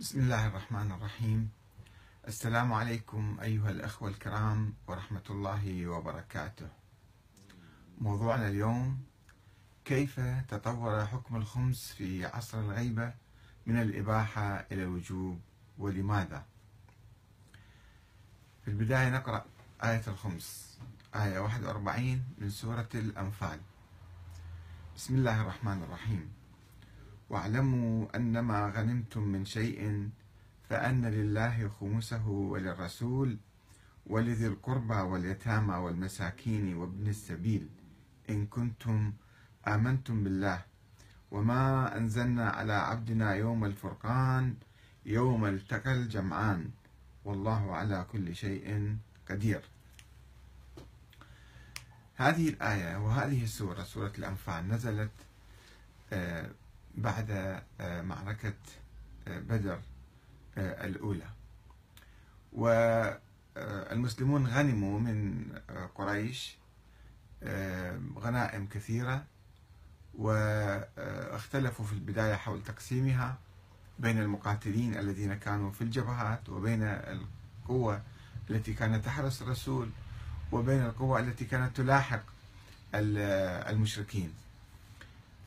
بسم الله الرحمن الرحيم. السلام عليكم أيها الأخوة الكرام ورحمة الله وبركاته. موضوعنا اليوم كيف تطور حكم الخمس في عصر الغيبة من الإباحة إلى الوجوب ولماذا؟ في البداية نقرأ آية الخمس آية 41 من سورة الأنفال. بسم الله الرحمن الرحيم. واعلموا أنما غنمتم من شيء فأن لله خمسه وللرسول ولذي القربى واليتامى والمساكين وابن السبيل. إن كنتم آمنتم بالله. وما أنزلنا على عبدنا يوم الفرقان يوم التقى الجمعان. والله على كل شيء قدير. هذه الآية وهذه السورة سورة الأنفال نزلت آه، بعد آه، معركة آه، بدر آه، الأولى. والمسلمون غنموا من قريش غنائم كثيرة واختلفوا في البداية حول تقسيمها بين المقاتلين الذين كانوا في الجبهات وبين القوة التي كانت تحرس الرسول وبين القوة التي كانت تلاحق المشركين.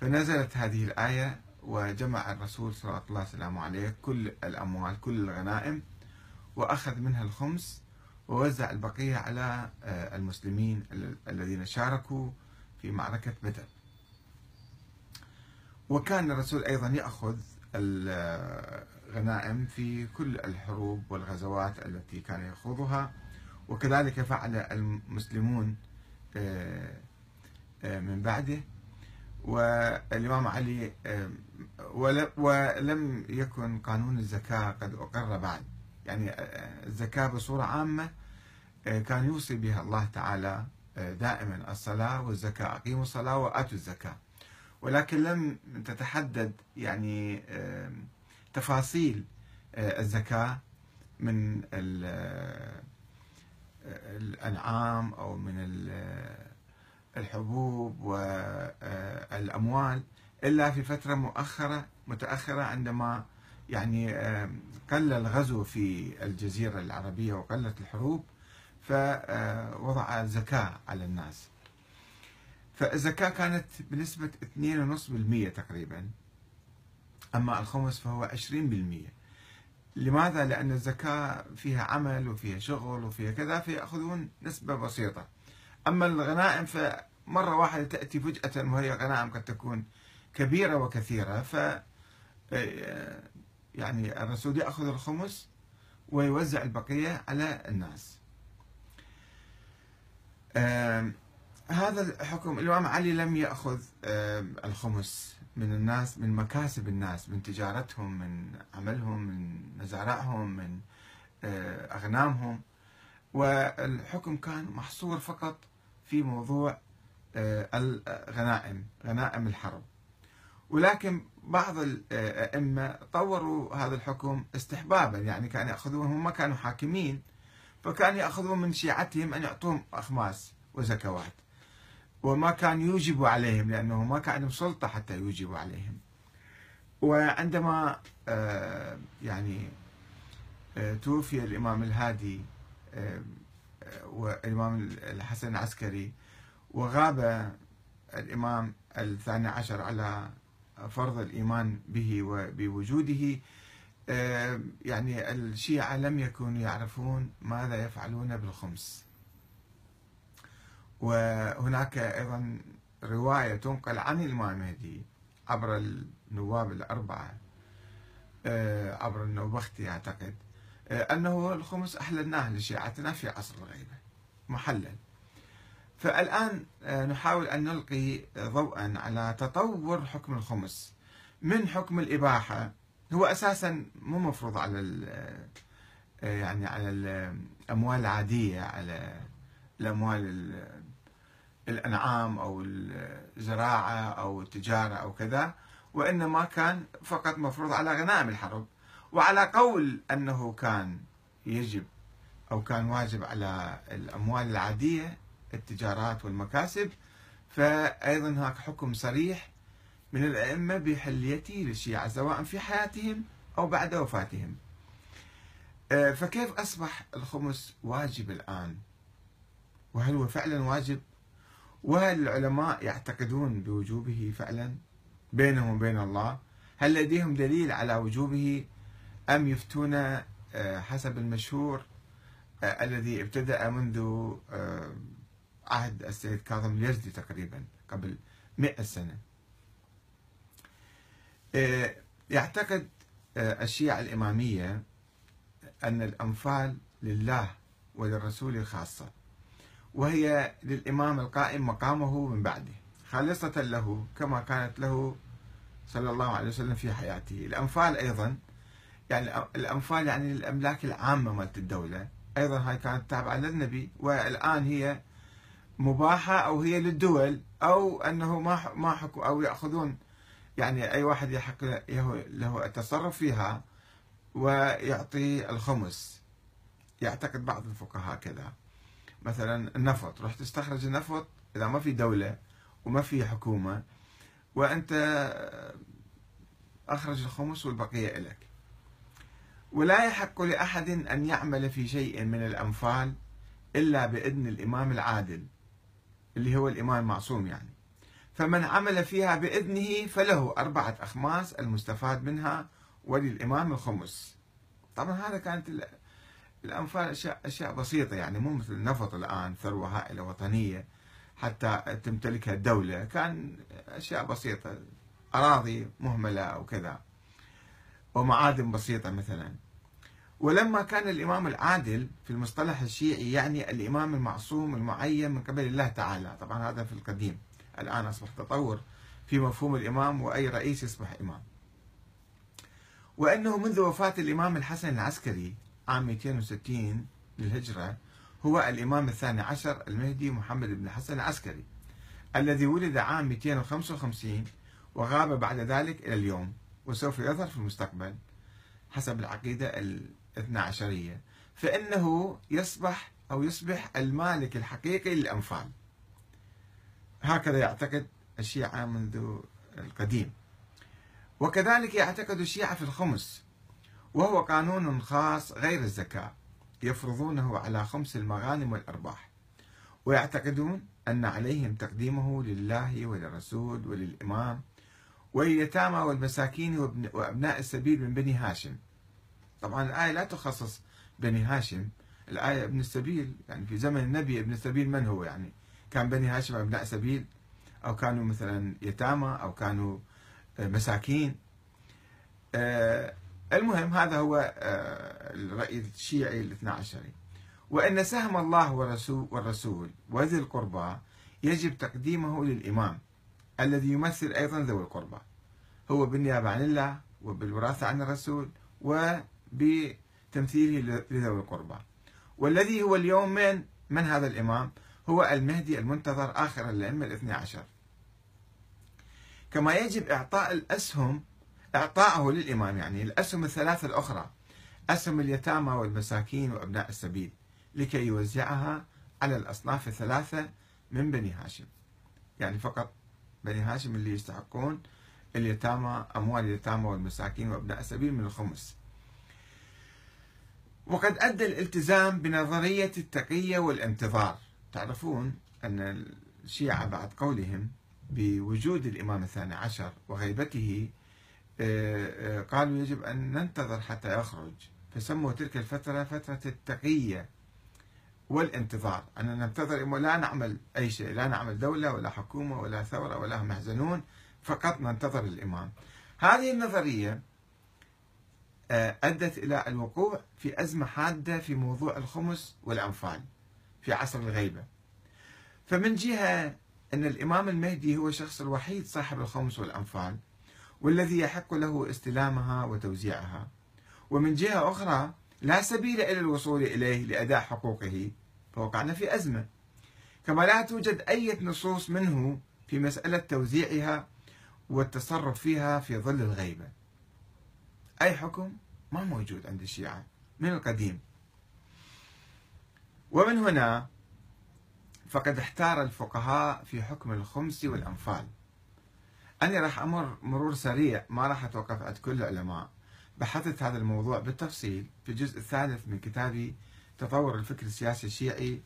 فنزلت هذه الآية وجمع الرسول صلى الله عليه عليه كل الأموال كل الغنائم وأخذ منها الخمس ووزع البقية على آه، المسلمين الذين شاركوا في معركة بدر. وكان الرسول أيضا يأخذ الغنائم في كل الحروب والغزوات التي كان يخوضها وكذلك فعل المسلمون آه، آه، من بعده. والإمام علي ولم يكن قانون الزكاة قد أقر بعد. يعني الزكاة بصورة عامة كان يوصي بها الله تعالى دائما الصلاة والزكاة أقيموا الصلاة وآتوا الزكاة. ولكن لم تتحدد يعني تفاصيل الزكاة من الأنعام أو من الحبوب والأموال إلا في فترة مؤخرة متأخرة عندما يعني قل الغزو في الجزيرة العربية وقلت الحروب فوضع زكاة على الناس. فالزكاة كانت بنسبة 2.5% تقريبا أما الخمس فهو 20% لماذا؟ لأن الزكاة فيها عمل وفيها شغل وفيها كذا فيأخذون نسبة بسيطة. أما الغنائم فمرة واحدة تأتي فجأة وهي غنائم قد تكون كبيرة وكثيرة ف يعني الرسول يأخذ الخمس ويوزع البقية على الناس. هذا الحكم الإمام علي لم يأخذ الخمس من الناس من مكاسب الناس من تجارتهم من عملهم من مزارعهم من أغنامهم. والحكم كان محصور فقط في موضوع آه، الغنائم غنائم الحرب. ولكن بعض الأئمة طوروا هذا الحكم استحبابا يعني كانوا يأخذون هم كانوا حاكمين فكانوا يأخذون من شيعتهم أن يعطوهم أخماس وزكوات. وما كان يوجب عليهم لأنه ما كان عندهم سلطة حتى يوجبوا عليهم. وعندما آه، يعني آه، توفي الإمام الهادي والإمام الحسن العسكري وغاب الإمام الثاني عشر على فرض الإيمان به وبوجوده. آه، يعني الشيعة لم يكونوا يعرفون ماذا يفعلون بالخمس. وهناك أيضا رواية تنقل عن الإمام المهدي عبر النواب الأربعة آه، عبر النوبختي أعتقد. أنه الخمس أحللناه لشيعتنا في عصر الغيبة محلل. فالآن آه، نحاول أن نلقي ضوءا على تطور حكم الخمس. من حكم الإباحة؟ هو أساسا مو مفروض على آه، يعني على الأموال العادية على الأموال الأنعام أو الزراعة أو التجارة أو كذا وإنما كان فقط مفروض على غنائم الحرب. وعلى قول أنه كان يجب أو كان واجب على الأموال العادية التجارات والمكاسب فأيضا هناك حكم صريح من الأئمة بحليته للشيعة سواء في حياتهم أو بعد وفاتهم. آه، فكيف أصبح الخمس واجب الآن؟ وهل هو فعلا واجب؟ وهل العلماء يعتقدون بوجوبه فعلا بينهم وبين الله؟ هل لديهم دليل على وجوبه؟ أم يفتون آه، حسب المشهور آه، الذي ابتدأ منذ آه، عهد السيد كاظم اليزدي تقريبا قبل مئة سنة. يعتقد الشيعة الإمامية أن الأنفال لله وللرسول خاصة وهي للإمام القائم مقامه من بعده خالصة له كما كانت له صلى الله عليه وسلم في حياته. الأنفال أيضا يعني الأنفال يعني الأملاك العامة مالت الدولة. أيضا هاي كانت تابعة للنبي والآن هي مباحة أو هي للدول أو أنه ما ما حكم أو يأخذون يعني أي واحد يحق له التصرف فيها ويعطي الخمس. يعتقد بعض الفقهاء كذا. مثلا النفط رح تستخرج النفط إذا ما في دولة وما في حكومة وأنت أخرج الخمس والبقية لك ولا يحق لأحد أن يعمل في شيء من الأنفال إلا بإذن الإمام العادل اللي هو الإمام المعصوم يعني. فمن عمل فيها بإذنه فله أربعة أخماس المستفاد منها وللإمام الخمس. طبعا هذا كانت الأنفال أشياء, أشياء بسيطة يعني مو مثل النفط الآن ثروة هائلة وطنية حتى تمتلكها الدولة. كان أشياء بسيطة أراضي مهملة أو كذا ومعادن بسيطة مثلا. ولما كان الإمام العادل في المصطلح الشيعي يعني الإمام المعصوم المعين من قبل الله تعالى طبعا هذا في القديم الآن أصبح تطور في مفهوم الإمام وأي رئيس يصبح إمام. وأنه منذ وفاة الإمام الحسن العسكري عام 260 للهجرة هو الإمام الثاني عشر المهدي محمد بن الحسن العسكري الذي ولد عام 255 وغاب بعد ذلك إلى اليوم وسوف يظهر في المستقبل حسب العقيدة الاثنى عشرية. فإنه يصبح أو يصبح المالك الحقيقي للأنفال. هكذا يعتقد الشيعة منذ القديم. وكذلك يعتقد الشيعة في الخمس وهو قانون خاص غير الزكاة يفرضونه على خمس المغانم والأرباح. ويعتقدون أن عليهم تقديمه لله وللرسول وللإمام واليتامى والمساكين وأبناء السبيل من بني هاشم. طبعا الآية لا تخصص بني هاشم. الآية ابن السبيل يعني في زمن النبي ابن السبيل من هو يعني؟ كان بني هاشم أبناء سبيل أو كانوا مثلا يتامى أو كانوا آه، مساكين. آه، المهم هذا هو آه، الرأي الشيعي الاثنى عشري وأن سهم الله والرسول, والرسول وذي القربى يجب تقديمه للإمام الذي يمثل أيضا ذوي القربى. هو بالنيابة عن الله وبالوراثة عن الرسول وبتمثيله لذوي القربى. والذي هو اليوم من من هذا الإمام؟ هو المهدي المنتظر آخر الأئمة الاثنى عشر. كما يجب إعطاء الأسهم إعطاءه للإمام يعني الأسهم الثلاثة الأخرى أسهم اليتامى والمساكين وأبناء السبيل لكي يوزعها على الأصناف الثلاثة من بني هاشم. يعني فقط بني هاشم اللي يستحقون اليتامى أموال اليتامى والمساكين وأبناء السبيل من الخمس. وقد أدى الالتزام بنظرية التقية والانتظار. تعرفون أن الشيعة بعد قولهم بوجود الإمام الثاني عشر وغيبته آه، آه، قالوا يجب أن ننتظر حتى يخرج. فسموا تلك الفترة فترة التقية والانتظار. أن ننتظر لا نعمل أي شيء لا نعمل دولة ولا حكومة ولا ثورة ولا هم يحزنون فقط ننتظر الإمام. هذه النظرية أدت إلى الوقوع في أزمة حادة في موضوع الخمس والأنفال في عصر الغيبة. فمن جهة أن الإمام المهدي هو الشخص الوحيد صاحب الخمس والأنفال والذي يحق له استلامها وتوزيعها. ومن جهة أخرى لا سبيل إلى الوصول إليه لأداء حقوقه فوقعنا في أزمة. كما لا توجد أي نصوص منه في مسألة توزيعها والتصرف فيها في ظل الغيبة. أي حكم ما موجود عند الشيعة من القديم. ومن هنا فقد احتار الفقهاء في حكم الخمس والأنفال. أنا راح أمر مرور سريع ما راح أتوقف عند كل العلماء. بحثت هذا الموضوع بالتفصيل في الجزء الثالث من كتابي تطور الفكر السياسي الشيعي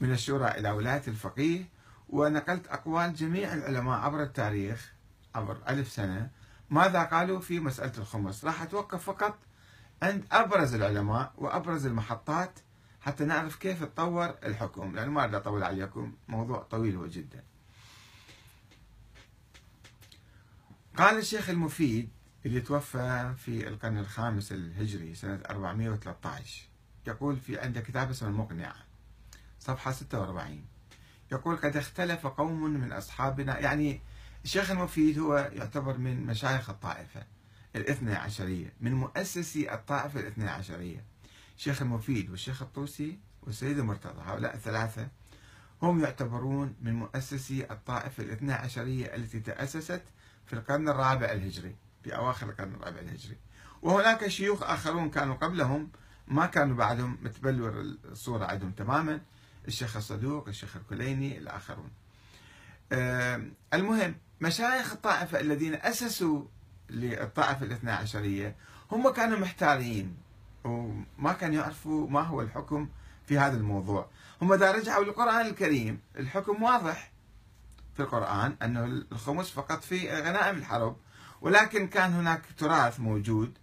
من الشورى إلى ولاية الفقيه ونقلت أقوال جميع العلماء عبر التاريخ عبر ألف سنة ماذا قالوا في مسألة الخمس؟ راح أتوقف فقط عند أبرز العلماء وأبرز المحطات حتى نعرف كيف تطور الحكم لأنه ما أريد أطول عليكم موضوع طويل هو جدا. قال الشيخ المفيد اللي توفى في القرن الخامس الهجري سنة 413 يقول في عنده كتاب اسمه المقنعة صفحة 46 يقول قد اختلف قوم من أصحابنا يعني الشيخ المفيد هو يعتبر من مشايخ الطائفة الاثنى عشرية من مؤسسي الطائفة الاثنى عشرية. الشيخ المفيد والشيخ الطوسي والسيد المرتضى هؤلاء الثلاثة هم يعتبرون من مؤسسي الطائفة الاثنى عشرية التي تأسست في القرن الرابع الهجري في أواخر القرن الرابع الهجري. وهناك شيوخ آخرون كانوا قبلهم ما كانوا بعدهم متبلور الصورة عندهم تماما. الشيخ الصدوق الشيخ الكليني الآخرون. المهم مشايخ الطائفة الذين أسسوا للطائفة الاثنى عشرية هم كانوا محتارين وما كانوا يعرفوا ما هو الحكم في هذا الموضوع. هم إذا رجعوا للقرآن الكريم الحكم واضح في القرآن أنه الخمس فقط في غنائم الحرب ولكن كان هناك تراث موجود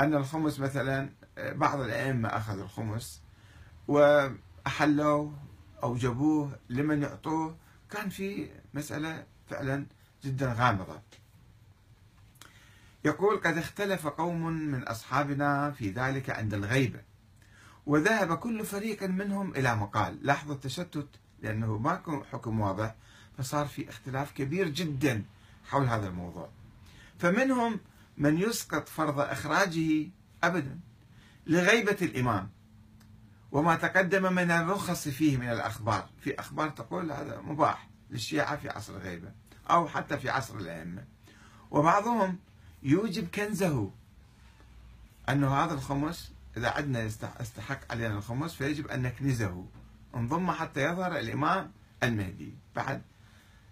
أن الخمس مثلا بعض الأئمة أخذوا الخمس وأحلوه أو جابوه لمن يعطوه كان في مسألة فعلا جدا غامضة. يقول قد اختلف قوم من أصحابنا في ذلك عند الغيبة وذهب كل فريق منهم إلى مقال. لاحظوا التشتت لأنه ماكو حكم واضح فصار في اختلاف كبير جدا حول هذا الموضوع. فمنهم من يسقط فرض إخراجه أبدا لغيبة الإمام وما تقدم من الرخص فيه من الأخبار. في أخبار تقول هذا مباح للشيعة في عصر الغيبة أو حتى في عصر الأئمة. وبعضهم يوجب كنزه أنه هذا الخمس إذا عندنا يستحق علينا الخمس فيجب أن نكنزه. نضمه حتى يظهر الإمام المهدي. بعد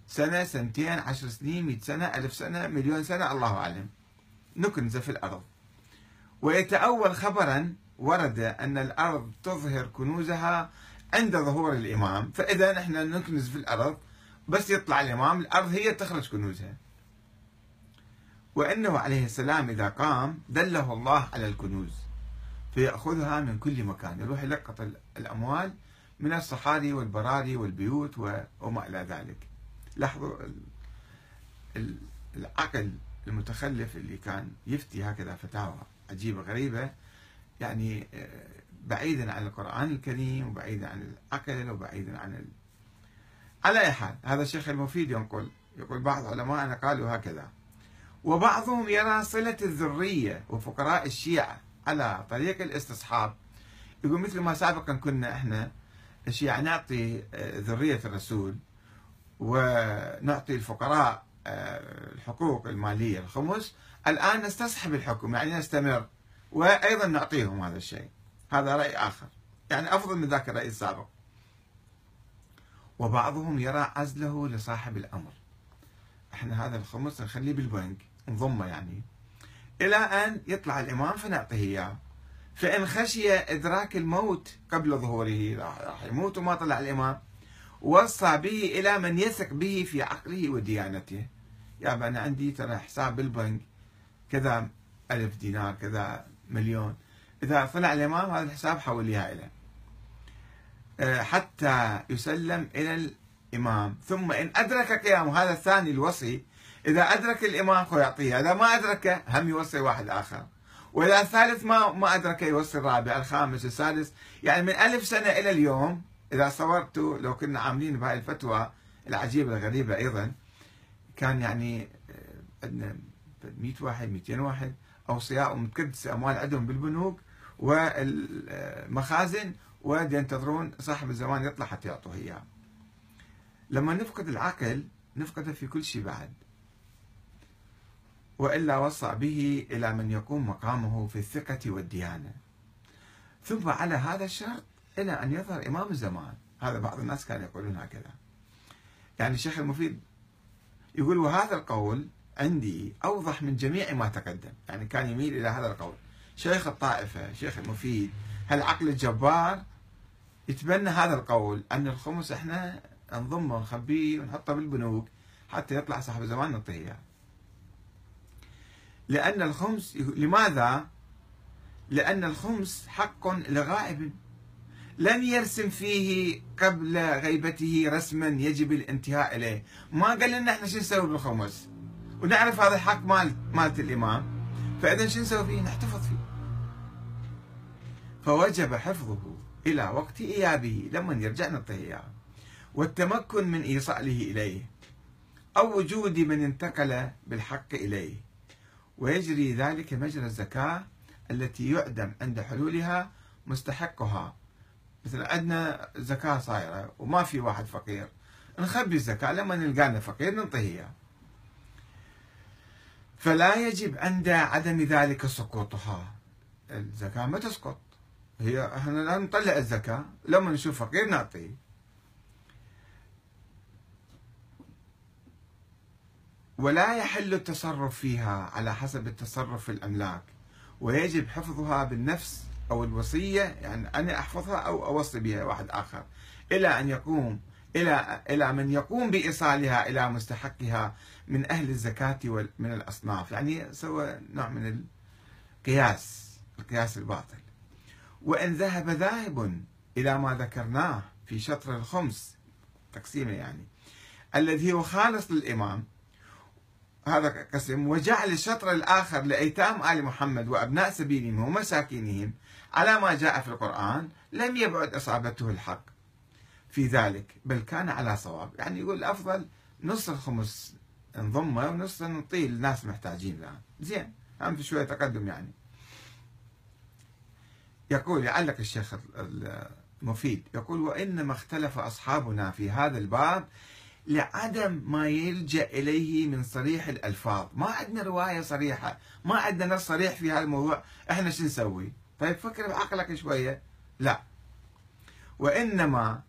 سنة سنتين عشر سنين مئة سنة ألف سنة مليون سنة الله أعلم. نكنزه في الأرض. ويتأول خبرا ورد أن الأرض تظهر كنوزها عند ظهور الإمام. فإذا نحن نكنز في الأرض بس يطلع الإمام الأرض هي تخرج كنوزها. وأنه عليه السلام إذا قام دله الله على الكنوز فيأخذها من كل مكان يروح يلقط الأموال من الصحاري والبراري والبيوت وما إلى ذلك. لاحظوا العقل المتخلف اللي كان يفتي هكذا فتاوى عجيبة غريبة يعني آه، بعيدا عن القرآن الكريم وبعيدا عن العقل وبعيدا عن ال... على أي حال هذا الشيخ المفيد ينقل يقول بعض علمائنا قالوا هكذا. وبعضهم يرى صلة الذرية وفقراء الشيعة على طريق الاستصحاب. يقول مثل ما سابقا كنا إحنا الشيعة نعطي آه، ذرية الرسول ونعطي الفقراء آه، الحقوق المالية الخمس. الآن نستصحب الحكم يعني نستمر. وأيضا نعطيهم هذا الشيء. هذا رأي آخر. يعني أفضل من ذاك الرأي السابق. وبعضهم يرى عزله لصاحب الأمر. إحنا هذا الخمس نخليه بالبنك نضمه يعني. إلى أن يطلع الإمام فنعطيه إياه. فإن خشي إدراك الموت قبل ظهوره راح يموت وما طلع الإمام. وصى به إلى من يثق به في عقله وديانته. يا أنا عندي ترى حساب بالبنك. كذا ألف دينار كذا مليون. إذا طلع الإمام هذا الحساب حوليها إليه آه، حتى يسلم إلى الإمام. ثم إن أدرك قيامه هذا الثاني الوصي. إذا أدرك الإمام هو يعطيه. إذا ما أدركه هم يوصي واحد آخر. وإذا الثالث ما ما أدرك يوصي الرابع الخامس السادس. يعني من ألف سنة إلى اليوم إذا صورتوا لو كنا عاملين بهاي الفتوى العجيبة الغريبة أيضا كان يعني آه، عندنا 100 واحد 200 واحد. أوصياء ومتكدس أموال عندهم بالبنوك والمخازن وينتظرون صاحب الزمان يطلع حتى يعطوه إياه. لما نفقد العقل نفقده في كل شيء بعد. وإلا وصى به إلى من يقوم مقامه في الثقة والديانة. ثم على هذا الشرط إلى أن يظهر إمام الزمان. هذا بعض الناس كانوا يقولون هكذا. يعني الشيخ المفيد يقول وهذا القول عندي أوضح من جميع ما تقدم. يعني كان يميل إلى هذا القول. شيخ الطائفة شيخ المفيد هالعقل الجبار يتبنى هذا القول أن الخمس إحنا نضمه ونخبيه ونحطه بالبنوك حتى يطلع صاحب زمان نعطيه إياه لأن الخمس لماذا؟ لأن الخمس حق لغائب لم يرسم فيه قبل غيبته رسما يجب الانتهاء إليه. ما قال لنا إحنا شو نسوي بالخمس؟ ونعرف هذا الحق مال مالت الإمام فإذا شو نسوي فيه؟ نحتفظ فيه. فوجب حفظه إلى وقت إيابه لما يرجع نعطيه إياه والتمكن من إيصاله إليه أو وجود من انتقل بالحق إليه. ويجري ذلك مجرى الزكاة التي يعدم عند حلولها مستحقها. مثل عندنا زكاة صايرة وما في واحد فقير. نخبي الزكاة لما نلقانا فقير نعطيه إياه فلا يجب عند عدم ذلك سقوطها. الزكاة ما تسقط. هي إحنا لا نطلع الزكاة لما نشوف فقير نعطيه. ولا يحل التصرف فيها على حسب التصرف في الأملاك. ويجب حفظها بالنفس أو الوصية يعني أنا أحفظها أو أوصي بها واحد آخر. إلى أن يقوم إلى إلى من يقوم بإيصالها إلى مستحقها من أهل الزكاة من الأصناف. يعني سوى نوع من القياس القياس الباطل. وإن ذهب ذاهب إلى ما ذكرناه في شطر الخمس تقسيمه يعني الذي هو خالص للإمام. هذا قسم. وجعل الشطر الآخر لأيتام آل محمد وأبناء سبيلهم ومساكينهم على ما جاء في القرآن لم يبعد إصابته الحق في ذلك بل كان على صواب. يعني يقول الأفضل نص الخمس نضمه ونص نعطيه للناس محتاجين له زين هم في شوية تقدم يعني. يقول يعلق الشيخ المفيد يقول وإنما اختلف أصحابنا في هذا الباب لعدم ما يلجأ إليه من صريح الألفاظ. ما عندنا رواية صريحة ما عندنا نص صريح في هذا الموضوع. إحنا شو نسوي؟ طيب فكر بعقلك شوية. لا. وإنما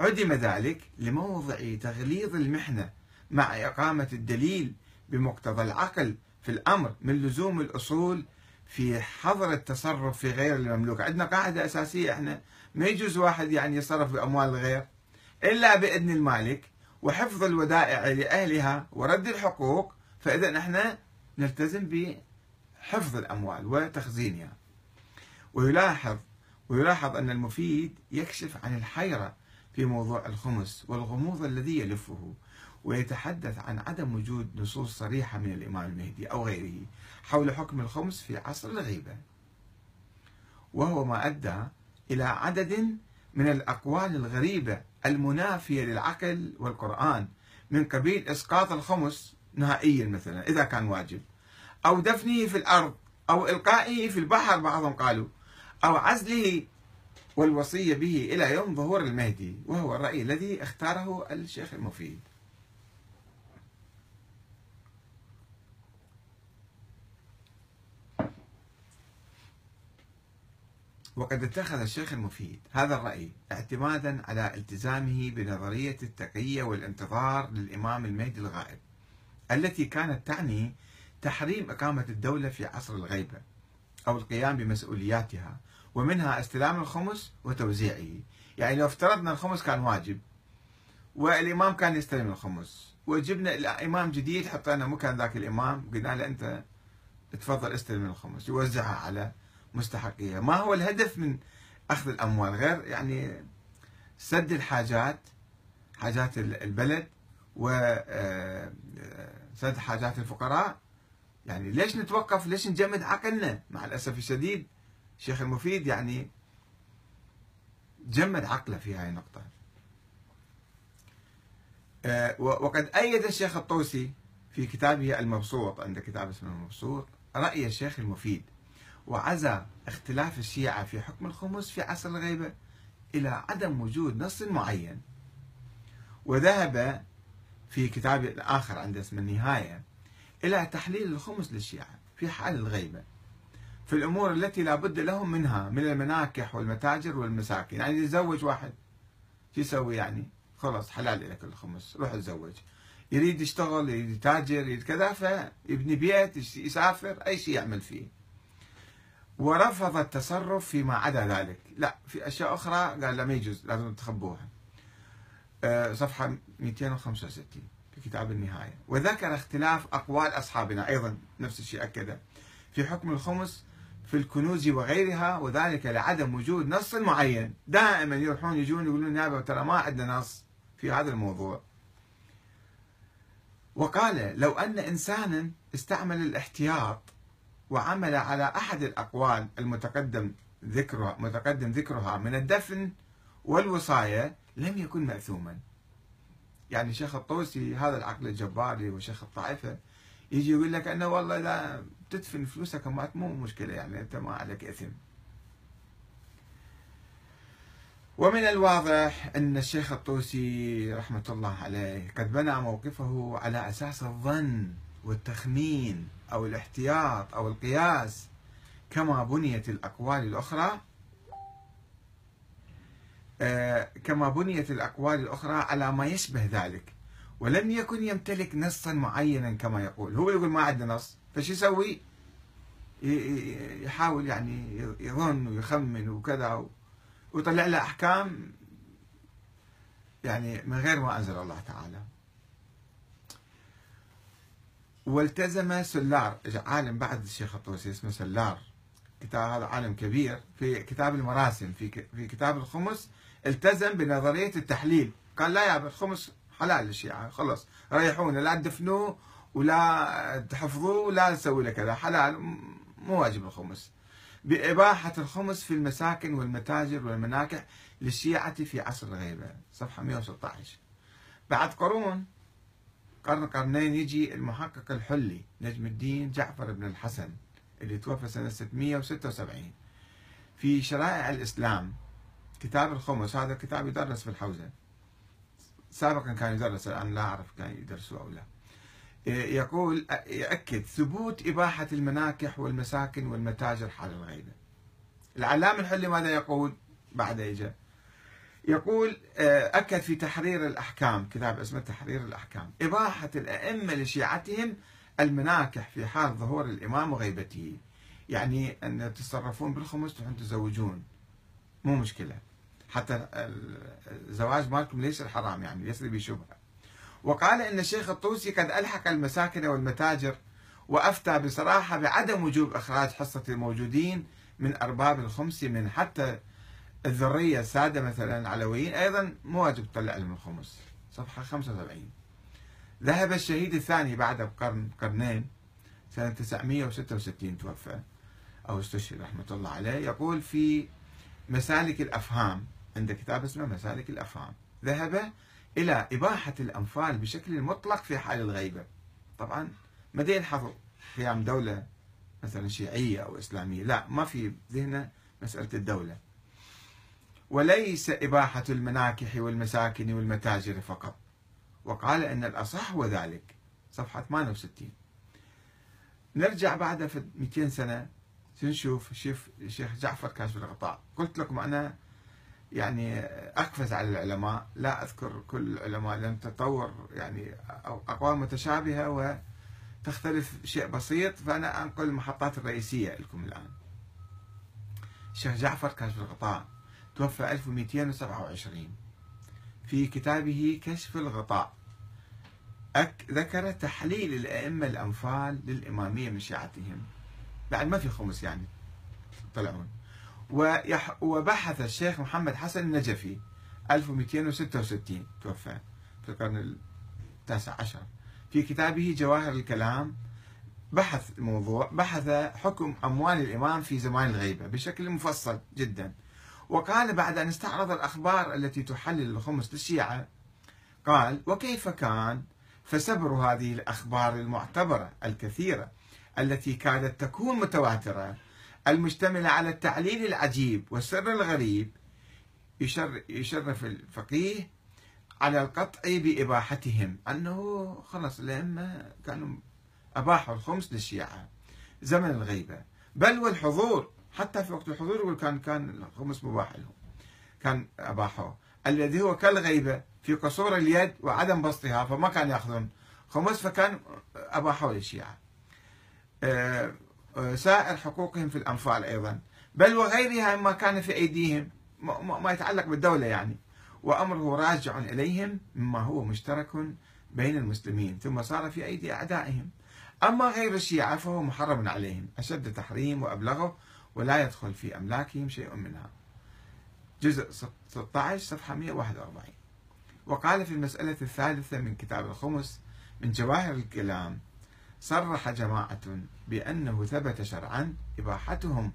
عدم ذلك لموضع تغليظ المحنة. مع إقامة الدليل بمقتضى العقل في الأمر من لزوم الأصول في حظر التصرف في غير المملوك. عندنا قاعدة أساسية إحنا ما يجوز واحد يعني يتصرف بأموال الغير إلا بإذن المالك وحفظ الودائع لأهلها ورد الحقوق فإذا إحنا نلتزم بحفظ الأموال وتخزينها. ويلاحظ ويلاحظ أن المفيد يكشف عن الحيرة في موضوع الخمس والغموض الذي يلفه. ويتحدث عن عدم وجود نصوص صريحة من الإمام المهدي أو غيره حول حكم الخمس في عصر الغيبة. وهو ما أدى إلى عدد من الأقوال الغريبة المنافية للعقل والقرآن من قبيل إسقاط الخمس نهائيا مثلا إذا كان واجب. أو دفنه في الأرض أو إلقائه في البحر بعضهم قالوا. أو عزله والوصية به إلى يوم ظهور المهدي وهو الرأي الذي اختاره الشيخ المفيد. وقد اتخذ الشيخ المفيد هذا الرأي اعتمادا على التزامه بنظرية التقية والانتظار للإمام المهدي الغائب التي كانت تعني تحريم إقامة الدولة في عصر الغيبة أو القيام بمسؤولياتها ومنها استلام الخمس وتوزيعه. يعني لو افترضنا الخمس كان واجب والإمام كان يستلم الخمس وجبنا إمام جديد حطينا مكان ذاك الإمام قلنا له أنت تفضل استلم الخمس يوزعها على مستحقيها ما هو الهدف من أخذ الأموال؟ غير يعني سد الحاجات حاجات البلد وسد آه، حاجات الفقراء. يعني ليش نتوقف؟ ليش نجمد عقلنا؟ مع الأسف الشديد الشيخ المفيد يعني جمد عقله في هاي النقطة. آه، وقد أيد الشيخ الطوسي في كتابه المبسوط عند كتاب اسمه المبسوط رأي الشيخ المفيد. وعزى اختلاف الشيعة في حكم الخمس في عصر الغيبة إلى عدم وجود نص معين. وذهب في كتاب آخر عند اسم النهاية إلى تحليل الخمس للشيعة في حال الغيبة. في الأمور التي لا بد لهم منها من المناكح والمتاجر والمساكن يعني يتزوج واحد. شو يسوي يعني؟ خلاص حلال لك الخمس. روح تزوج يريد يشتغل يريد يتاجر يريد كذا فيبني بيت يسافر أي شيء يعمل فيه. ورفض التصرف فيما عدا ذلك. لا في أشياء أخرى قال لا ما يجوز لازم تخبوها. آه، صفحة 265 في كتاب النهاية. وذكر اختلاف أقوال أصحابنا أيضا نفس الشيء أكده في حكم الخمس في الكنوز وغيرها وذلك لعدم وجود نص معين. دائما يروحون يجون يقولون يا ترى ما عندنا نص في هذا الموضوع. وقال لو أن إنسانا استعمل الاحتياط وعمل على أحد الأقوال المتقدم ذكرها متقدم ذكرها من الدفن والوصاية لم يكن مأثوما. يعني شيخ الطوسي هذا العقل الجباري وشيخ الطائفة يجي يقول لك أنه والله إذا تدفن فلوسك مات مو مشكلة يعني أنت ما عليك إثم. ومن الواضح أن الشيخ الطوسي رحمة الله عليه قد بنى موقفه على أساس الظن والتخمين. أو الاحتياط أو القياس كما بنيت الأقوال الأخرى آه، كما بنيت الأقوال الأخرى على ما يشبه ذلك. ولم يكن يمتلك نصا معينا كما يقول. هو يقول ما عنده نص فشو يسوي؟ يحاول يعني يظن ويخمن وكذا ويطلع له أحكام يعني من غير ما أنزل الله تعالى. والتزم سلار. عالم بعد الشيخ الطوسي اسمه سلار. كتاب هذا عالم كبير. في كتاب المراسم في في كتاب الخمس التزم بنظرية التحليل. قال لا يا الخمس حلال للشيعة. خلص ريحونا. لا تدفنوه ولا تحفظوه ولا تسوي له كذا. حلال مو واجب الخمس. بإباحة الخمس في المساكن والمتاجر والمناكح للشيعة في عصر الغيبة. صفحة 116 بعد قرون قرن قرنين يجي المحقق الحلي نجم الدين جعفر بن الحسن اللي توفى سنة 676 في شرائع الإسلام كتاب الخمس هذا كتاب يدرس في الحوزة. سابقا كان يدرس الآن لا أعرف كان يدرسه أو لا. يقول يأكد ثبوت إباحة المناكح والمساكن والمتاجر حال الغيبة. العلام الحلي ماذا يقول؟ بعد إجا. يقول أكد في تحرير الأحكام كتاب اسمه تحرير الأحكام. إباحة الأئمة لشيعتهم المناكح في حال ظهور الإمام وغيبته. يعني أن تتصرفون بالخمس تروحون تزوجون. مو مشكلة. حتى الزواج مالكم ليس الحرام يعني ليس بشبهة وقال إن الشيخ الطوسي قد ألحق المساكن والمتاجر وأفتى بصراحة بعدم وجوب إخراج حصة الموجودين من أرباب الخمس من حتى الذرية السادة مثلا العلويين أيضا مو واجب تطلع لهم الخمس. صفحة 75 ذهب الشهيد الثاني بعد بقرن قرنين سنة 966 توفى أو استشهد رحمة الله عليه. يقول في مسالك الأفهام عند كتاب اسمه مسالك الأفهام. ذهب إلى إباحة الأنفال بشكل مطلق في حال الغيبة. طبعا ما يلحظ قيام دولة مثلا شيعية أو إسلامية؟ لا ما في ذهنه مسألة الدولة. وليس إباحة المناكح والمساكن والمتاجر فقط. وقال أن الأصح هو ذلك. صفحة 68 نرجع بعد في 200 سنة نشوف شوف الشيخ جعفر كاشف الغطاء. قلت لكم أنا يعني أقفز على العلماء. لا أذكر كل العلماء لأن تطور يعني أقوال متشابهة وتختلف شيء بسيط. فأنا أنقل المحطات الرئيسية لكم الآن. الشيخ جعفر كاشف الغطاء. توفى 1227 في كتابه كشف الغطاء ذكر تحليل الأئمة الأنفال للإمامية من شيعتهم بعد ما في خمس يعني طلعون. وبحث الشيخ محمد حسن النجفي 1266 توفى في القرن التاسع عشر. في كتابه جواهر الكلام بحث الموضوع بحث حكم أموال الإمام في زمان الغيبة بشكل مفصل جدا. وقال بعد أن استعرض الأخبار التي تحلل الخمس للشيعة قال وكيف كان فسبر هذه الأخبار المعتبرة الكثيرة التي كادت تكون متواترة المشتملة على التعليل العجيب والسر الغريب يشرف الفقيه على القطع بإباحتهم؟ أنه خلص الأئمة كانوا أباحوا الخمس للشيعة زمن الغيبة. بل والحضور حتى في وقت الحضور يقول كان كان الخمس مباح لهم. كان أباحوه الذي هو كالغيبة في قصور اليد وعدم بسطها فما كان يأخذون. خمس فكان أباحوا للشيعة. أه سائر حقوقهم في الأنفال أيضا. بل وغيرها مما كان في أيديهم ما يتعلق بالدولة يعني. وأمره راجع إليهم مما هو مشترك بين المسلمين ثم صار في أيدي أعدائهم. أما غير الشيعة فهو محرم عليهم أشد تحريم وأبلغه ولا يدخل في أملاكهم شيء منها. جزء 16 صفحة 141 وقال في المسألة الثالثة من كتاب الخمس من جواهر الكلام صرح جماعة بأنه ثبت شرعا إباحتهم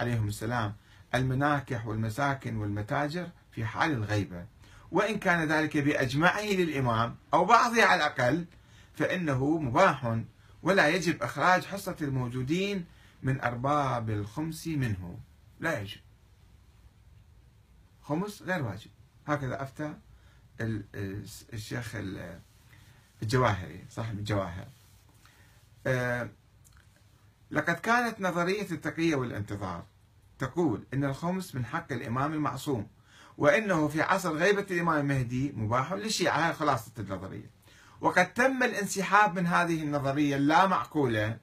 عليهم السلام المناكح والمساكن والمتاجر في حال الغيبة. وإن كان ذلك بأجمعه للإمام أو بعضه على الأقل فإنه مباح ولا يجب إخراج حصة الموجودين من أرباب الخمس منه. لا يجب. خمس غير واجب. هكذا أفتى الشيخ الجواهري صاحب الجواهر. آه، لقد كانت نظرية التقية والانتظار تقول إن الخمس من حق الإمام المعصوم وإنه في عصر غيبة الإمام المهدي مباح للشيعة. هاي خلاصة النظرية. وقد تم الانسحاب من هذه النظرية اللا معقولة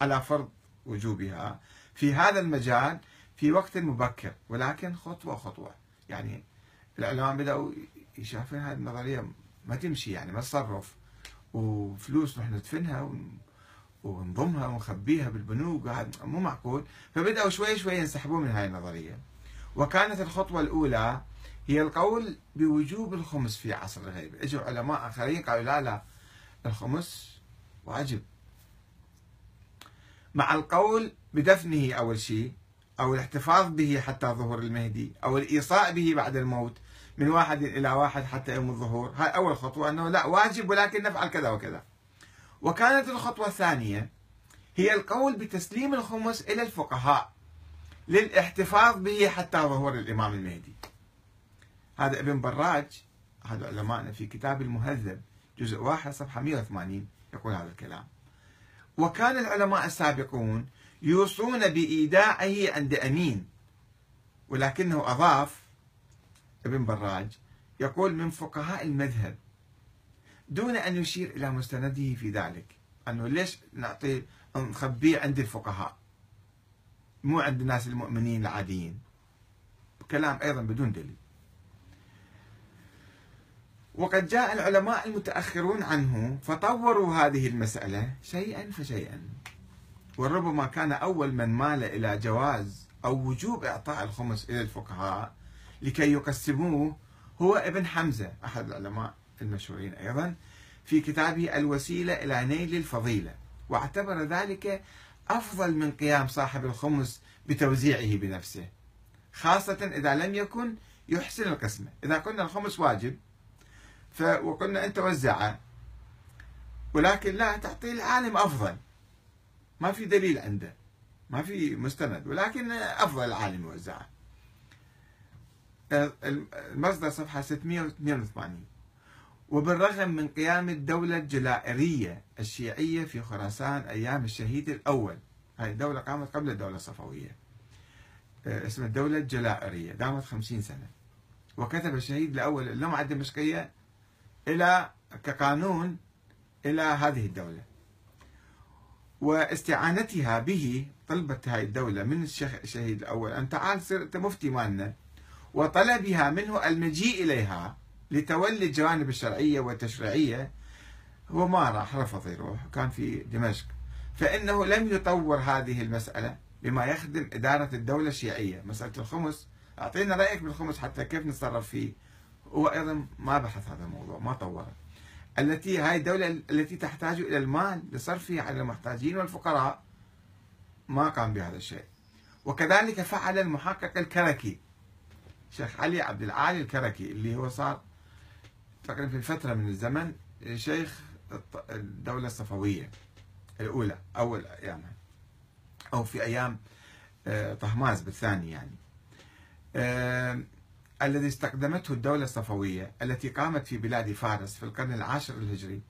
على فرض وجوبها. في هذا المجال في وقت مبكر ولكن خطوة خطوة. يعني العلماء بدأوا يشوفون هذه النظرية ما تمشي يعني ما تصرف. وفلوس نحن ندفنها ونضمها ونخبيها بالبنوك هذا مو معقول. فبدأوا شوي شوي ينسحبون من هاي النظرية. وكانت الخطوة الأولى هي القول بوجوب الخمس في عصر الغيبة إجوا علماء آخرين قالوا لا لا الخمس واجب. مع القول بدفنه أول شيء أو الاحتفاظ به حتى ظهور المهدي أو الإيصاء به بعد الموت من واحد إلى واحد حتى يوم الظهور. هاي أول خطوة أنه لا واجب ولكن نفعل كذا وكذا. وكانت الخطوة الثانية هي القول بتسليم الخمس إلى الفقهاء للاحتفاظ به حتى ظهور الإمام المهدي. هذا ابن براج هذا علماءنا في كتاب المهذب جزء واحد صفحة 180 يقول هذا الكلام. وكان العلماء السابقون يوصون بإيداعه عند أمين ولكنه أضاف ابن براج يقول من فقهاء المذهب دون أن يشير إلى مستنده في ذلك أنه ليش نعطي نخبيه عند الفقهاء؟ مو عند الناس المؤمنين العاديين. كلام أيضا بدون دليل. وقد جاء العلماء المتأخرون عنه فطوروا هذه المسألة شيئا فشيئا. وربما كان أول من مال إلى جواز أو وجوب إعطاء الخمس إلى الفقهاء لكي يقسموه هو ابن حمزة أحد العلماء المشهورين أيضا في كتابه الوسيلة إلى نيل الفضيلة. واعتبر ذلك أفضل من قيام صاحب الخمس بتوزيعه بنفسه خاصة إذا لم يكن يحسن القسمة. إذا قلنا الخمس واجب وقلنا أنت وزعه. ولكن لا تعطي العالم أفضل. ما في دليل عنده. ما في مستند. ولكن أفضل العالم يوزعه المصدر صفحة 682 وبالرغم من قيام الدولة الجلائرية الشيعية في خراسان أيام الشهيد الأول هذه الدولة قامت قبل الدولة الصفوية. آه، اسمها الدولة الجلائرية دامت خمسين سنة. وكتب الشهيد الأول اللمعة الدمشقية إلى كقانون إلى هذه الدولة. واستعانتها به طلبت هذه الدولة من الشيخ الشهيد الأول أن تعال صير أنت مفتي مالنا وطلبها منه المجيء إليها لتولي الجوانب الشرعية والتشريعية. هو ما راح رفض يروح كان في دمشق. فإنه لم يطور هذه المسألة بما يخدم إدارة الدولة الشيعية. مسألة الخمس أعطينا رأيك بالخمس حتى كيف نتصرف فيه. هو أيضا ما بحث هذا الموضوع ما طوره. التي هاي الدولة التي تحتاج إلى المال لصرفه على المحتاجين والفقراء ما قام بهذا الشيء. وكذلك فعل المحقق الكركي شيخ علي عبد العالي الكركي اللي هو صار تقريبا في فترة من الزمن شيخ الدولة الصفوية الأولى أول أيامها أو في أيام آه، طهماز بالثاني يعني. آه، الذي استخدمته الدولة الصفوية التي قامت في بلاد فارس في القرن العاشر الهجري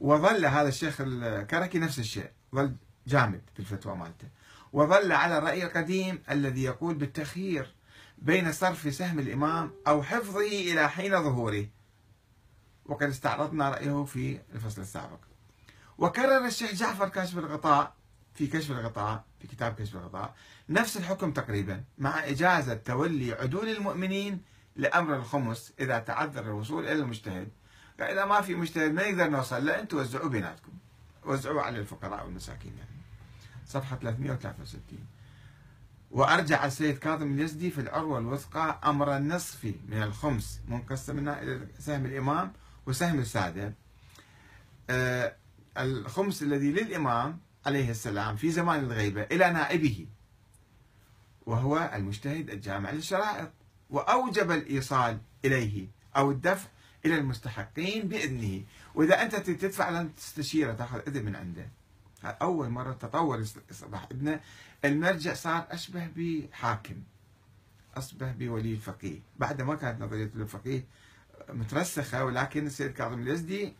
وظل هذا الشيخ الكركي نفس الشيء ظل جامد في الفتوى مالته. وظل على الرأي القديم الذي يقول بالتخيير بين صرف سهم الإمام أو حفظه إلى حين ظهوره. وقد استعرضنا رأيه في الفصل السابق. وكرر الشيخ جعفر كاشف الغطاء في كشف الغطاء في كتاب كشف الغطاء نفس الحكم تقريبا مع إجازة تولي عدول المؤمنين لأمر الخمس إذا تعذر الوصول إلى المجتهد. فإذا ما في مجتهد ما يقدر نوصل له أنتم وزعوا بيناتكم. وزعوا على الفقراء والمساكين يعني. صفحة 363 وأرجع السيد كاظم اليزدي في العروة الوثقى أمر النصف من الخمس منقسم إلى سهم الإمام وسهم السادة. آه الخمس الذي للإمام عليه السلام في زمان الغيبة إلى نائبه وهو المجتهد الجامع للشرائط. وأوجب الإيصال إليه أو الدفع إلى المستحقين بإذنه. وإذا أنت تدفع لن تستشيره تأخذ إذن من عنده. أول مرة تطور صباح ابنه المرجع صار أشبه بحاكم أصبح بولي الفقيه بعد ما كانت نظرية الفقيه مترسخة ولكن السيد كاظم اليزدي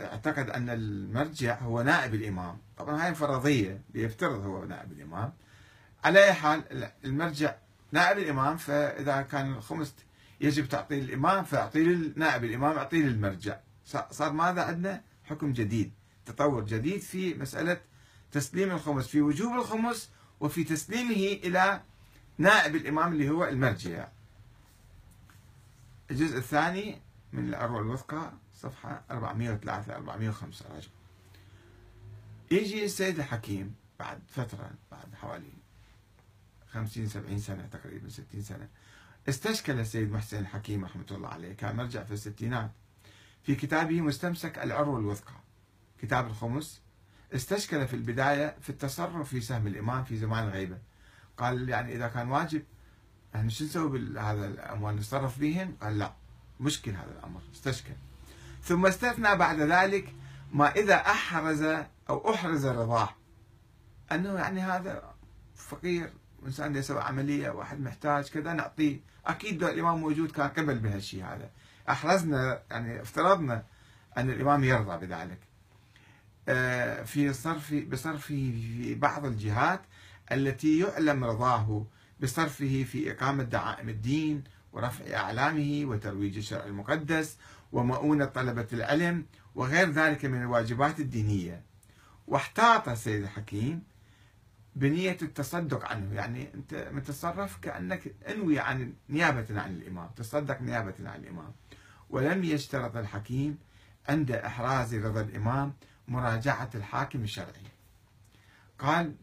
اعتقد أن المرجع هو نائب الإمام. طبعا هاي فرضية بيفترض هو نائب الإمام. على أي حال المرجع نائب الإمام فإذا كان الخمس يجب تعطيه الإمام فأعطيه لنائب الإمام أعطيه للمرجع صار ماذا عندنا؟ حكم جديد تطور جديد في مسألة تسليم الخمس في وجوب الخمس وفي تسليمه إلى نائب الإمام اللي هو المرجع. الجزء الثاني من الأروى الوثقى صفحة 403 405 راجع يجي السيد الحكيم بعد فترة بعد حوالي 50 70 سنة تقريبا 60 سنة. استشكل السيد محسن الحكيم رحمة الله عليه كان مرجع في الستينات. في كتابه مستمسك العروة الوثقى. كتاب الخمس استشكل في البداية في التصرف في سهم الإمام في زمان الغيبة قال يعني إذا كان واجب إحنا شو نسوي بهذا الأموال؟ نتصرف بهم قال لا مشكل هذا الأمر. استشكل. ثم استثنى بعد ذلك ما إذا أحرز أو أحرز رضاه أنه يعني هذا فقير. إنسان يسوي عملية واحد محتاج كذا نعطيه. أكيد لو الإمام موجود كان قبل بهالشيء هذا. أحرزنا يعني افترضنا أن الإمام يرضى بذلك. آه، في صرف بصرفه في بعض الجهات التي يعلم رضاه بصرفه في إقامة دعائم الدين ورفع أعلامه وترويج الشرع المقدس ومؤونة طلبة العلم وغير ذلك من الواجبات الدينية. واحتاط السيد الحكيم بنية التصدق عنه. يعني أنت متصرف كأنك أنوي عن نيابة عن الإمام تصدق نيابة عن الإمام. ولم يشترط الحكيم عند إحراز رضا الإمام مراجعة الحاكم الشرعي. قال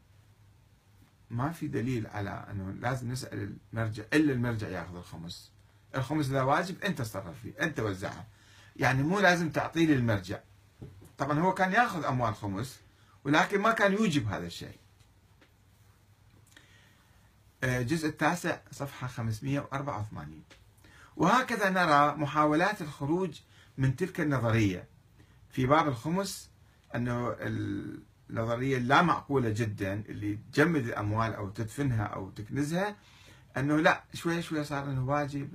ما في دليل على أنه لازم نسأل المرجع إلا المرجع يأخذ الخمس. الخمس إذا واجب أنت تصرف فيه أنت وزعه يعني مو لازم تعطيه للمرجع. طبعا هو كان يأخذ أموال خمس ولكن ما كان يوجب هذا الشيء. الجزء التاسع صفحة 584 وهكذا نرى محاولات الخروج من تلك النظرية. في باب الخمس أنه النظرية اللا معقولة جدا اللي تجمد الأموال أو تدفنها أو تكنزها أنه لا شوي شوي صار أنه واجب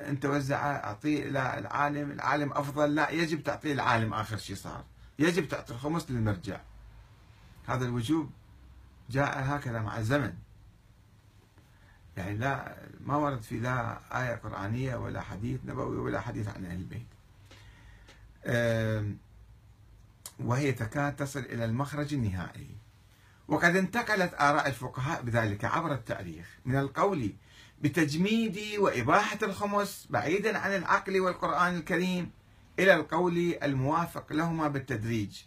أنت وزع أعطيه إلى العالم العالم أفضل لا يجب تعطيه العالم آخر شيء صار. يجب تعطي الخمس للمرجع. هذا الوجوب جاء هكذا مع الزمن. يعني لا ما ورد في لا آية قرآنية ولا حديث نبوي ولا حديث عن أهل البيت. وهي تكاد تصل إلى المخرج النهائي. وقد انتقلت آراء الفقهاء بذلك عبر التاريخ من القول بتجميد وإباحة الخمس بعيدا عن العقل والقرآن الكريم إلى القول الموافق لهما بالتدريج.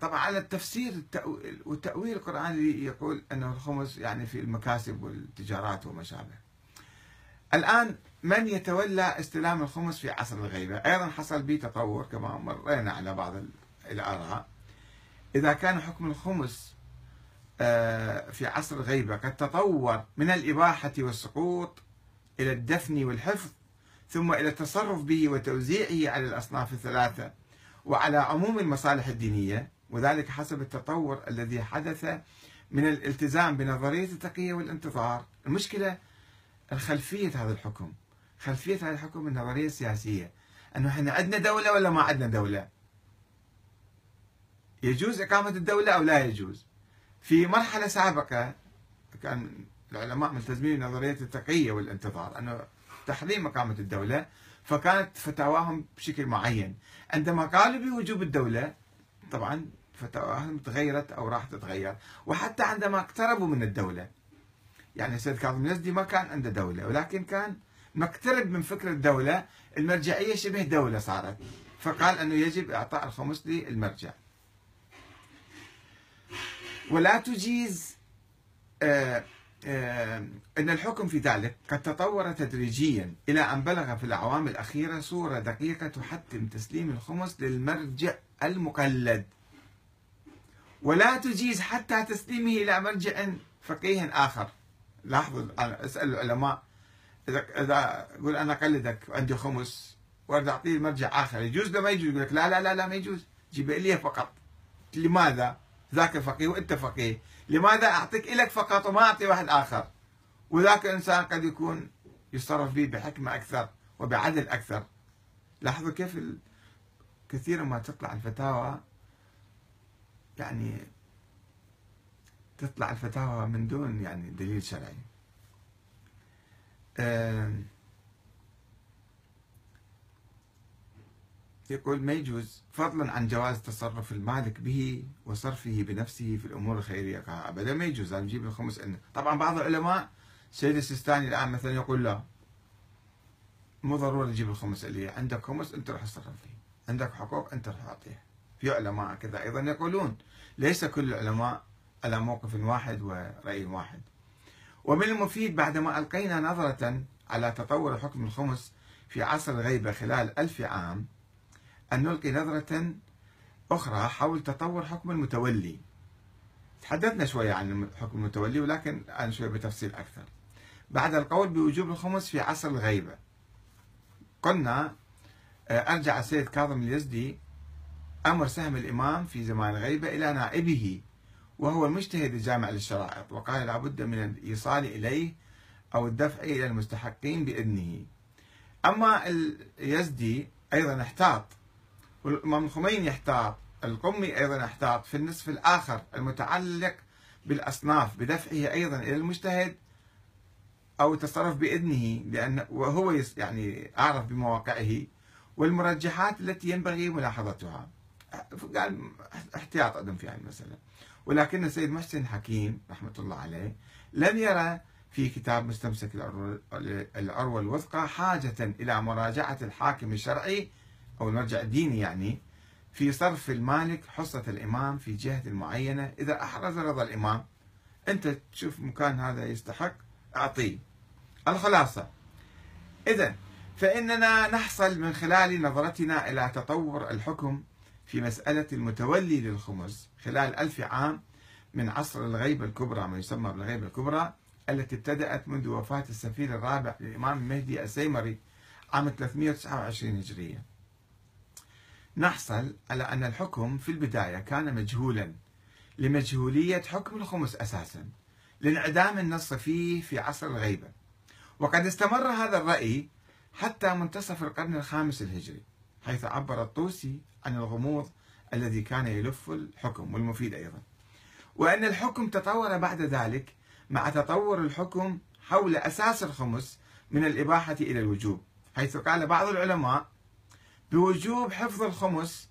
طبعا على التفسير والتأويل القرآني يقول أنه الخمس يعني في المكاسب والتجارات وما شابه الآن من يتولى استلام الخمس في عصر الغيبة؟ أيضا حصل به تطور كما مرينا على بعض الآراء. إذا كان حكم الخمس آه، في عصر الغيبة قد تطور من الإباحة والسقوط إلى الدفن والحفظ ثم إلى التصرف به وتوزيعه على الأصناف الثلاثة وعلى عموم المصالح الدينية وذلك حسب التطور الذي حدث من الالتزام بنظرية التقية والانتظار. المشكلة الخلفية هذا الحكم خلفية هذا الحكم النظرية السياسية. أنه إحنا عندنا دولة ولا ما عندنا دولة؟ يجوز إقامة الدولة أو لا يجوز؟ في مرحلة سابقة كان العلماء ملتزمين بنظرية التقية والانتظار أنه تحريم إقامة الدولة فكانت فتاواهم بشكل معين. عندما قالوا بوجوب الدولة طبعا فتواهم تغيرت أو راح تتغير. وحتى عندما اقتربوا من الدولة يعني السيد كاظم اليزدي ما كان عنده دولة ولكن كان مقترب من فكرة الدولة. المرجعية شبه دولة صارت. فقال أنه يجب إعطاء الخمس للمرجع. ولا تجيز آه، أن الحكم في ذلك قد تطور تدريجيا إلى أن بلغ في الأعوام الأخيرة صورة دقيقة تحتم تسليم الخمس للمرجع المقلد. ولا تجيز حتى تسليمه إلى مرجع فقيه آخر. لاحظوا أسأل العلماء إذا إذا أقول أنا أقلدك وعندي خمس وارد أعطيه مرجع آخر يجوز ولا ما يجوز؟ يقول لك لا لا لا لا ما يجوز. جيب لي فقط. لماذا ذاك فقيه وأنت فقيه. لماذا أعطيك إلك فقط وما أعطي واحد آخر؟ وذاك الإنسان قد يكون يصرف به بحكمة أكثر وبعدل أكثر. لاحظوا كيف كثيرا ما تطلع الفتاوى يعني تطلع الفتاوى من دون يعني دليل شرعي. يقول ما يجوز فضلا عن جواز تصرف المالك به وصرفه بنفسه في الأمور الخيريه ابدا. ما يجوز. أنا نجيب الخمس عندنا طبعا بعض العلماء السيد السيستاني الآن مثلا يقول لا مو ضروري تجيب الخمس اللي عندك خمس أنت راح تصرف فيه. عندك حقوق أنت راح تعطيها في علماء كذا أيضا يقولون ليس كل العلماء على موقف واحد ورأي واحد. ومن المفيد بعدما ألقينا نظرة على تطور حكم الخمس في عصر الغيبة خلال ألف عام أن نلقي نظرة أخرى حول تطور حكم المتولي. تحدثنا شوية عن حكم المتولي ولكن الآن شوية بتفصيل أكثر. بعد القول بوجوب الخمس في عصر الغيبة. قلنا آه، أرجع السيد كاظم اليزدي أمر سهم الإمام في زمان الغيبة إلى نائبه وهو المجتهد الجامع للشرائط وقال لابد من الإيصال إليه أو الدفع إلى المستحقين بإذنه. أما اليزدي أيضا احتاط والإمام الخميني احتاط القمي أيضا احتاط في النصف الآخر المتعلق بالأصناف بدفعه أيضا إلى المجتهد أو التصرف بإذنه لأن وهو يعني أعرف بمواقعه والمرجحات التي ينبغي ملاحظتها. قال احتياط عندهم في هذه المسألة. ولكن السيد محسن حكيم رحمة الله عليه لم يرى في كتاب مستمسك العروة الوثقى حاجة إلى مراجعة الحاكم الشرعي أو المرجع الديني يعني في صرف المالك حصة الإمام في جهة معينة. إذا أحرز رضا الإمام أنت تشوف مكان هذا يستحق أعطيه. الخلاصة. إذا فإننا نحصل من خلال نظرتنا إلى تطور الحكم في مسألة المتولي للخمس. خلال ألف عام من عصر الغيبة الكبرى ما يسمى بالغيبة الكبرى التي ابتدأت منذ وفاة السفير الرابع للإمام المهدي السيمري عام 329 هجرية. نحصل على أن الحكم في البداية كان مجهولا لمجهولية حكم الخمس أساسا لانعدام النص فيه في عصر الغيبة. وقد استمر هذا الرأي حتى منتصف القرن الخامس الهجري حيث عبر الطوسي عن الغموض الذي كان يلف الحكم والمفيد أيضا. وأن الحكم تطور بعد ذلك مع تطور الحكم حول أساس الخمس من الإباحة إلى الوجوب حيث قال بعض العلماء بوجوب حفظ الخمس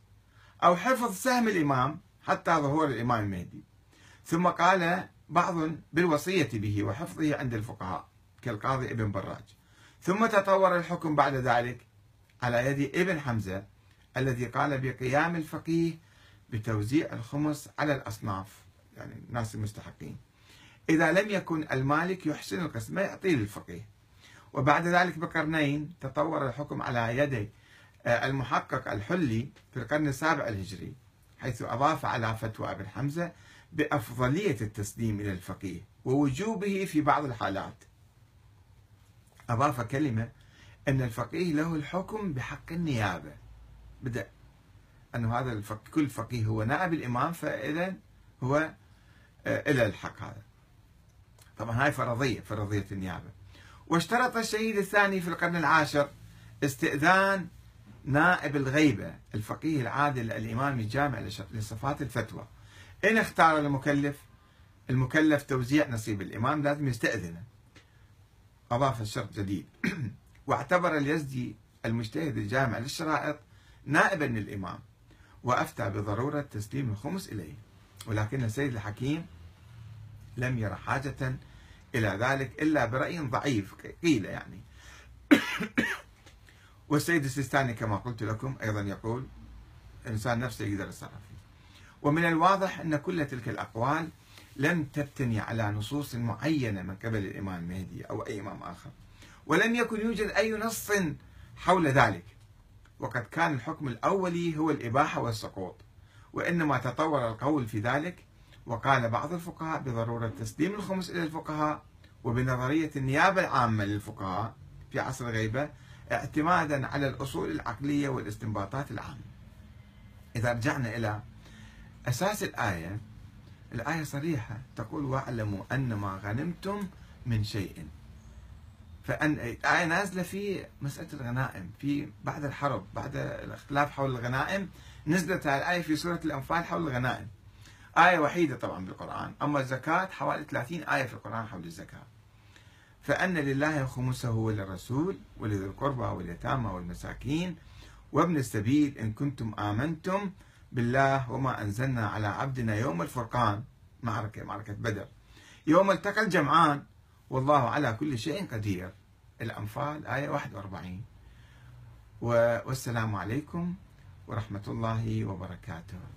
أو حفظ سهم الإمام حتى ظهور الإمام المهدي. ثم قال بعض بالوصية به وحفظه عند الفقهاء كالقاضي ابن براج. ثم تطور الحكم بعد ذلك على يد ابن حمزة الذي قال بقيام الفقيه بتوزيع الخمس على الأصناف يعني الناس المستحقين. إذا لم يكن المالك يحسن القسمة يعطيه للفقيه. وبعد ذلك بقرنين تطور الحكم على يد آه، المحقق الحلي في القرن السابع الهجري حيث أضاف على فتوى ابن حمزة بأفضلية التسليم إلى الفقيه ووجوبه في بعض الحالات. أضاف كلمة أن الفقيه له الحكم بحق النيابة. بدأ أنه هذا الفقيه كل فقيه هو نائب الإمام فإذا هو آه، إلى الحق هذا. طبعا هاي فرضية فرضية النيابة. واشترط الشهيد الثاني في القرن العاشر استئذان نائب الغيبة الفقيه العادل الإمام الجامع لصفات الفتوى. إن اختار المكلف المكلف توزيع نصيب الإمام لازم يستأذنه. أضاف الشرط جديد. واعتبر اليزدي المجتهد الجامع للشرائط نائبا للإمام وأفتى بضرورة تسليم الخمس إليه. ولكن السيد الحكيم لم ير حاجة إلى ذلك إلا برأي ضعيف قيل يعني. والسيد السيستاني كما قلت لكم أيضا يقول الإنسان نفسه يقدر يتصرف فيه. ومن الواضح أن كل تلك الأقوال لم تبتني على نصوص معينة من قبل الإمام المهدي أو أي إمام آخر. ولم يكن يوجد أي نص حول ذلك. وقد كان الحكم الأولي هو الإباحة والسقوط. وإنما تطور القول في ذلك وقال بعض الفقهاء بضرورة تسليم الخمس إلى الفقهاء وبنظرية النيابة العامة للفقهاء في عصر الغيبة اعتمادا على الأصول العقلية والاستنباطات العامة. إذا رجعنا إلى أساس الآية الآية صريحة تقول واعلموا أن ما غنمتم من شيء. فأن الآية نازلة في مسألة الغنائم في بعد الحرب بعد الأختلاف حول الغنائم نزلت الآية في سورة الأنفال حول الغنائم. آية وحيدة طبعا بالقرآن أما الزكاة حوالي 30 آية في القرآن حول الزكاة. فأن لله خمسه وللرسول ولذي القربى واليتامى والمساكين وابن السبيل إن كنتم آمنتم بالله وما أنزلنا على عبدنا يوم الفرقان. معركة معركة بدر. يوم التقى الجمعان. والله على كل شيء قدير. الأنفال آية 41 والسلام عليكم ورحمة الله وبركاته.